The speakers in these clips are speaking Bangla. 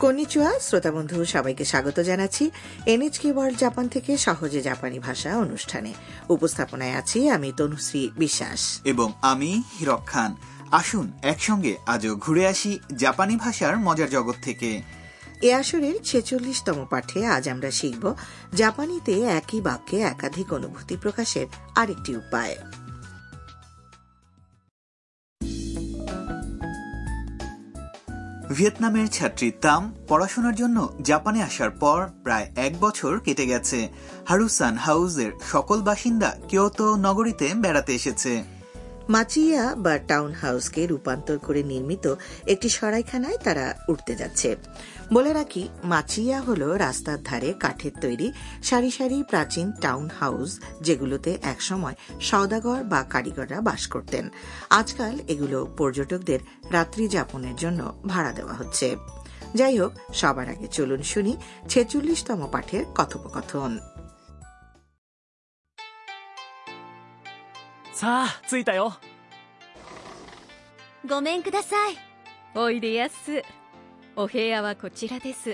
কনিচুয়া শ্রোতা বন্ধু সবাইকে স্বাগত জানাচ্ছি এনএচকে ওয়ার্ল্ড জাপান থেকে সহজে জাপানি ভাষা অনুষ্ঠানে। উপস্থাপনায় আছি আমি তনুশ্রী বিশ্বাস। এবং আমি হিরক খান। আসুন একসঙ্গে আজও ঘুরে আসি জাপানি ভাষার মজার জগৎ থেকে। এ আসরের ছেচল্লিশতম পাঠে আজ আমরা শিখব জাপানিতে একই বাক্যে একাধিক অনুভূতি প্রকাশের আরেকটি উপায়। ভিয়েতনামের ছাত্রী তাম পড়াশোনার জন্য জাপানে আসার পর প্রায় এক বছর কেটে গেছে। হারুসান হাউজের সকল বাসিন্দা কিয়োতো নগরীতে বেড়াতে এসেছে। মাচিয়া বা টাউন হাউসকে রূপান্তর করে নির্মিত একটি সরাইখানায় তারা উঠতে যাচ্ছে। বলে রাখি মাচিয়া হল রাস্তার ধারে কাঠের তৈরি সারি সারি প্রাচীন টাউন হাউস যেগুলোতে একসময় সওদাগর বা কারিগররা বাস করতেন আজকাল এগুলো পর্যটকদের রাত্রি যাপনের জন্য ভাড়া দেওয়া হচ্ছে যাই হোক সবার আগে চলুন শুনি ছেচল্লিশতম পাঠের কথোপকথন さあ着いたよごめんくださいおいでやす お部屋はこちらです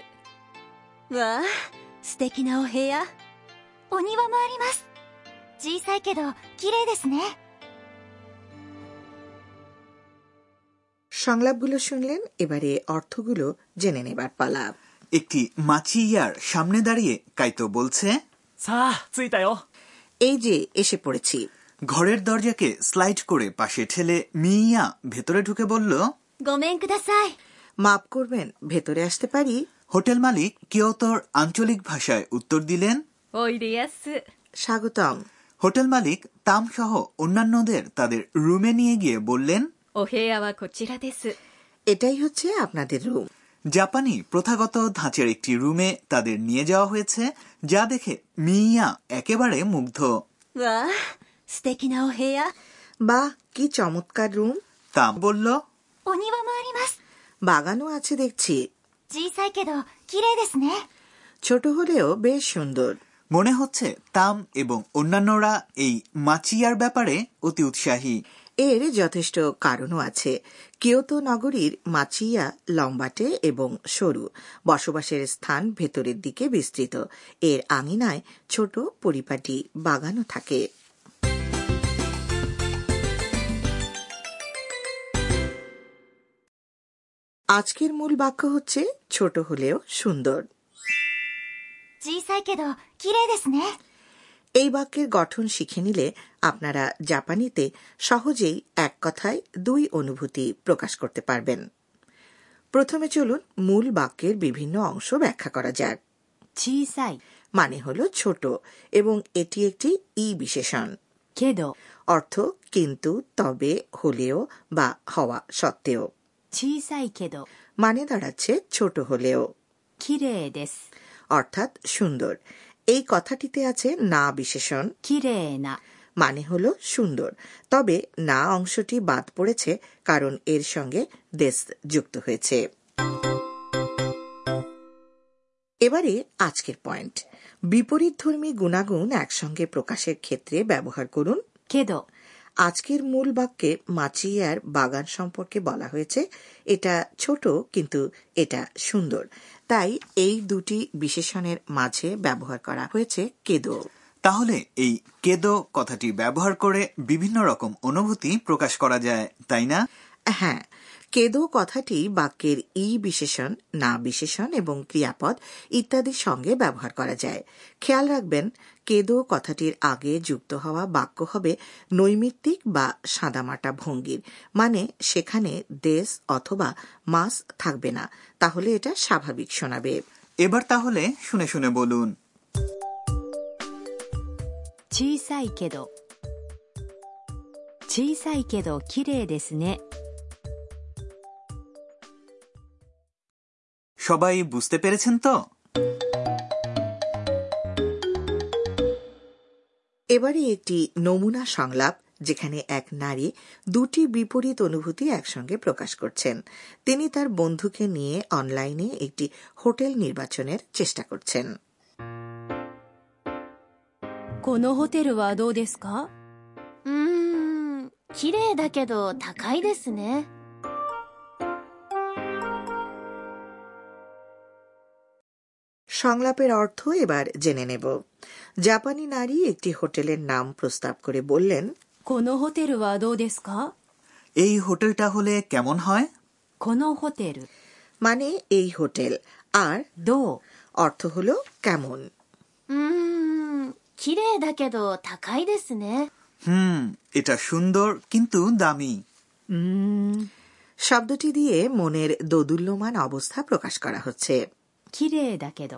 わあ素敵なお部屋お庭もあります小さいけど綺麗ですね সংলাপগুলো শুনলেন এবারে অর্থগুলো জেনে নেবার পালা একটি মাচিয়ার সামনে দাঁড়িয়ে কাইতো বলছে さあ着いたよ এই যে এসে পড়েছি ঘরের দরজাকে স্লাইড করে পাশে ঠেলে মিয়া ভেতরে ঢুকে বলল ごめんください মাপ করবেন ভেতরে আসতে পারি? হোটেল মালিক কিয়োতোর আঞ্চলিক ভাষায় উত্তর দিলেন স্বাগতম। হোটেল মালিক তাম সহ অন্যান্যদের তাদের রুমে নিয়ে গিয়ে বললেন এটাই হচ্ছে আপনাদের রুম। জাপানি প্রথাগত ধাঁচের একটি রুমে তাদের নিয়ে যাওয়া হয়েছে যা দেখে মিয়া একেবারে মুগ্ধ। বা কি চমৎকার রুম। তাম বলল অনিবা মারিমাস। বাগানও আছে দেখছি 小さいけど綺麗ですね ছোট হলেও বেশ সুন্দর মনে হচ্ছে তাম এবং অন্যান্যরা এই মাচিয়ার ব্যাপারে অতি উৎসাহী এর যথেষ্ট কারণও আছে কিয়োতো নগরীর মাচিয়া লম্বাটে এবং সরু বসবাসের স্থান ভেতরের দিকে বিস্তৃত এর আঙিনায় ছোট পরিপাটি বাগানও থাকে আজকের মূল বাক্য হচ্ছে ছোট হলেও সুন্দর। এই বাক্যের গঠন শিখে নিলে আপনারা জাপানিতে সহজেই এক কথায় দুই অনুভূতি প্রকাশ করতে পারবেন। প্রথমে চলুন মূল বাক্যের বিভিন্ন অংশ ব্যাখ্যা করা যাক। মানে হল ছোট এবং এটি একটি ই বিশেষণ অর্থ কিন্তু তবে হলেও বা হওয়া সত্ত্বেও। 小さいけど মানে দাঁড়াচ্ছে ছোট হলেও 綺麗です অর্থাৎ সুন্দর এই কথাটিতে আছে না বিশেষণ 綺麗な মানে হল সুন্দর তবে না অংশটি বাদ পড়েছে কারণ এর সঙ্গে দেশ যুক্ত হয়েছে এবারে আজকের পয়েন্ট বিপরীতধর্মী গুণাগুণ একসঙ্গে প্রকাশের ক্ষেত্রে ব্যবহার করুন けど আজকের মূল বাক্যে মাচিয়ার বাগান সম্পর্কে বলা হয়েছে। এটা ছোট কিন্তু এটা সুন্দর। তাই এই দুটি বিশেষণের মাঝে ব্যবহার করা হয়েছে কেদো। তাহলে এই কেদো কথাটি ব্যবহার করে বিভিন্ন রকম অনুভূতি প্রকাশ করা যায় তাই না? হ্যাঁ কেদো কথাটি বাক্যের ই বিশেষণ না বিশেষণ এবং ক্রিয়াপদ ইত্যাদির সঙ্গে ব্যবহার করা যায় খেয়াল রাখবেন কেদো কথাটির আগে যুক্ত হওয়া বাক্য হবে নৈমিত্তিক বা সাদামাটা ভঙ্গির মানে সেখানে দেশ অথবা মাস থাকবে না তাহলে এটা স্বাভাবিক শোনাবে এবার তাহলে শুনে শুনে বলুন 小さいけど小さいけど綺麗ですね সবাই বুঝতে পেরেছেন তো এবারে একটি নমুনা সংলাপ যেখানে এক নারী দুটি বিপরীত অনুভূতি একসঙ্গে প্রকাশ করছেন তিনি তার বন্ধুকে নিয়ে অনলাইনে একটি হোটেল নির্বাচনের চেষ্টা করছেন このホテルはどうですかうーん綺麗だけど高いですね সংলাপের অর্থ এবার জেনে নেব জাপানি নারী একটি হোটেলের নাম প্রস্তাব করে বললেন このホテルはどうですか এই হোটেলটা হলে কেমন হয় このホテル মানে এই হোটেল আর どう অর্থ হলো কেমন うーん綺麗だけど高いですね হুম এটা সুন্দর কিন্তু দামি শব্দটি দিয়ে মনের দোদুল্যমান অবস্থা প্রকাশ করা হচ্ছে 綺麗だけど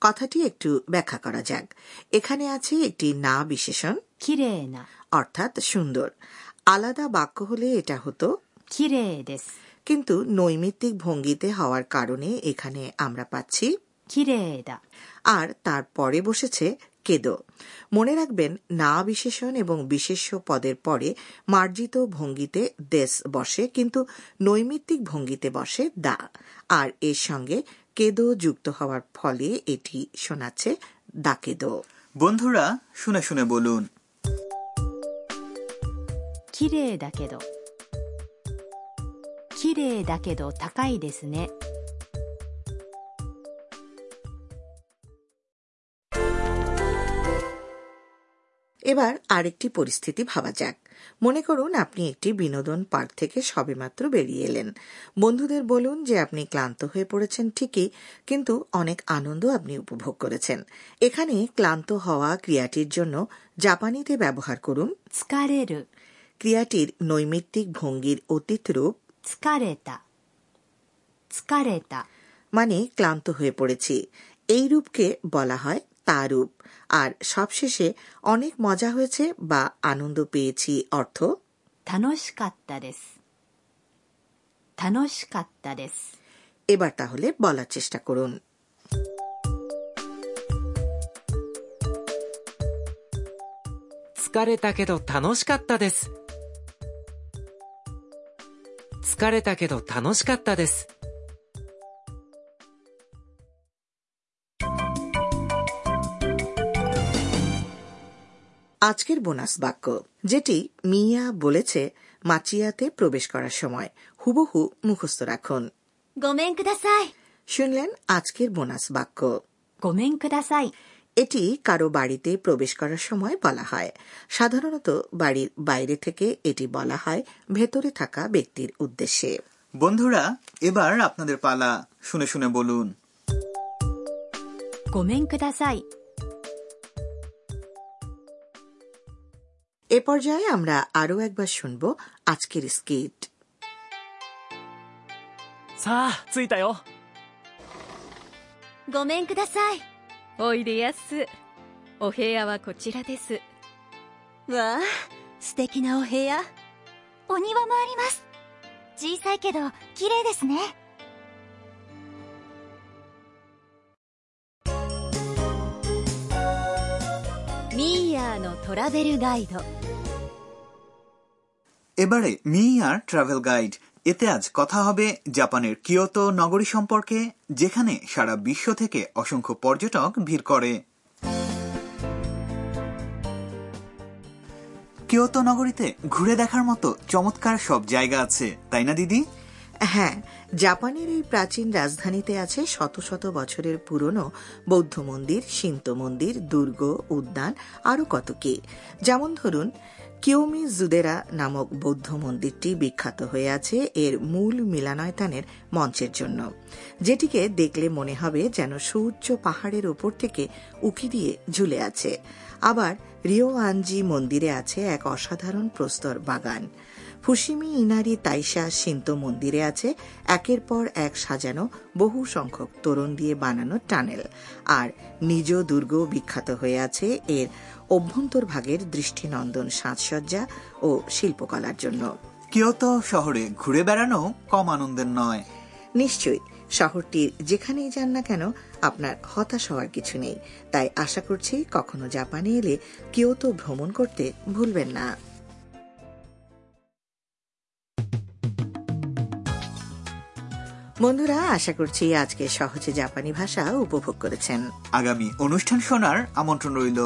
কথাটি একটু ব্যাখ্যা করা যাক। এখানে আছে একটি না বিশেষণ। কিরেনা। অর্থাৎ সুন্দর। আলাদা বাক্য হলে এটা হতো কিরে কিন্তু নৈমিত্তিক ভঙ্গিতে হওয়ার কারণে এখানে আমরা পাচ্ছি কিরেদা। আর তারপরে বসেছে কেদো। মনে রাখবেন না বিশেষণ এবং বিশেষ্য পদের পরে মার্জিত ভঙ্গিতে দেশ বসে কিন্তু নৈমিত্তিক ভঙ্গিতে বসে দা। আর এর সঙ্গে কেদো যুক্ত হওয়ার ফলে এটি শোনাচ্ছে দা কেদো। বন্ধুরা শুনে শুনে বলুন। কিরে দা কেদো? কিরে দা কেদো তাকাই দেশ এবার আরেকটি পরিস্থিতি ভাবা যাক। মনে করুন আপনি একটি বিনোদন পার্ক থেকে সবেমাত্র বেরিয়ে এলেন। বন্ধুদের বলুন যে আপনি ক্লান্ত হয়ে পড়েছেন ঠিকই কিন্তু অনেক আনন্দ আপনি উপভোগ করেছেন। এখানে ক্লান্ত হওয়া ক্রিয়াটির জন্য জাপানিতে ব্যবহার করুন ক্রিয়াটির নৈমিত্তিক ভঙ্গির অতীত রূপ মানে ক্লান্ত হয়ে পড়েছি। এই রূপকে বলা হয় তা রূপ আর সবশেষে অনেক মজা হয়েছে বা আনন্দ পেয়েছি অর্থ 楽しかったです楽しかったです এবার তাহলে বলার চেষ্টা করুন 疲れたけど楽しかったです আজকের বোনাস বাক্য যেটি মিয়া বলেছে মাচিয়াতে প্রবেশ করার সময়। হুবহু মুখস্থ রাখুন। শুনলেন আজকের বোনাস বাক্য। এটি কারও বাড়িতে প্রবেশ করার সময় বলা হয়। সাধারণত বাড়ির বাইরে থেকে এটি বলা হয় ভেতরে থাকা ব্যক্তির উদ্দেশ্যে। বন্ধুরা এবার আপনাদের পালা। শুনে শুনে বলুন। গোমেন কুদাসাই। এ পর্যায়ে আমরা আরও একবার শুনব আজকের স্কিট さあ着いたよごめんくださいおいでやすお部屋はこちらですわあ素敵なお部屋お庭もあります小さいけど綺麗ですね ミーヤーのトラベルガイド এবারে মি আর ট্রাভেল গাইড এতে আজ কথা হবে জাপানের কিয়োতো নগরী সম্পর্কে যেখানে সারা বিশ্ব থেকে অসংখ্য পর্যটক ভিড় করে কিয়োতো নগরীতে ঘুরে দেখার মতো চমৎকার সব জায়গা আছে তাই না দিদি হ্যাঁ জাপানের এই প্রাচীন রাজধানীতে আছে শত শত বছরের পুরনো বৌদ্ধ মন্দির শিন্ত মন্দির, দুর্গ, উদ্যান, আরও কত কি। যেমন ধরুন কিওমি জুদেরা নামক বৌদ্ধ মন্দিরটি বিখ্যাত হয়ে আছে এর মূল মিলানয়তানের মঞ্চের জন্য। যেটিকে দেখলে মনে হবে যেন সূর্য পাহাড়ের ওপর থেকে উকি দিয়ে ঝুলে আছে। আবার রিও আনজি মন্দিরে আছে এক অসাধারণ প্রস্তর বাগান। ফুসিমি ইনারি তাইশা সিন্ত মন্দিরে আছে। একের পর এক সাজানো বহু সংখ্যক তোরণ দিয়ে বানানো টানেল। আর নিজ দুর্গ বিখ্যাত হয়ে আছে এর অভ্যন্তর ভাগের দৃষ্টিনন্দন সাজসজ্জা ও শিল্পকলার জন্য। কিয়োতো শহরে ঘুরে বেড়ানো কম আনন্দের নয়। নিশ্চয়ই শহরটির যেখানেই যান না কেন আপনার হতাশ হওয়ার কিছু নেই। তাই আশা করছি কখনো জাপানে এলে কিয়োতো ভ্রমণ করতে ভুলবেন না। বন্ধুরা আশা করছি আজকে সহজে জাপানি ভাষা উপভোগ করেছেন। আগামী অনুষ্ঠান শোনার আমন্ত্রণ রইল।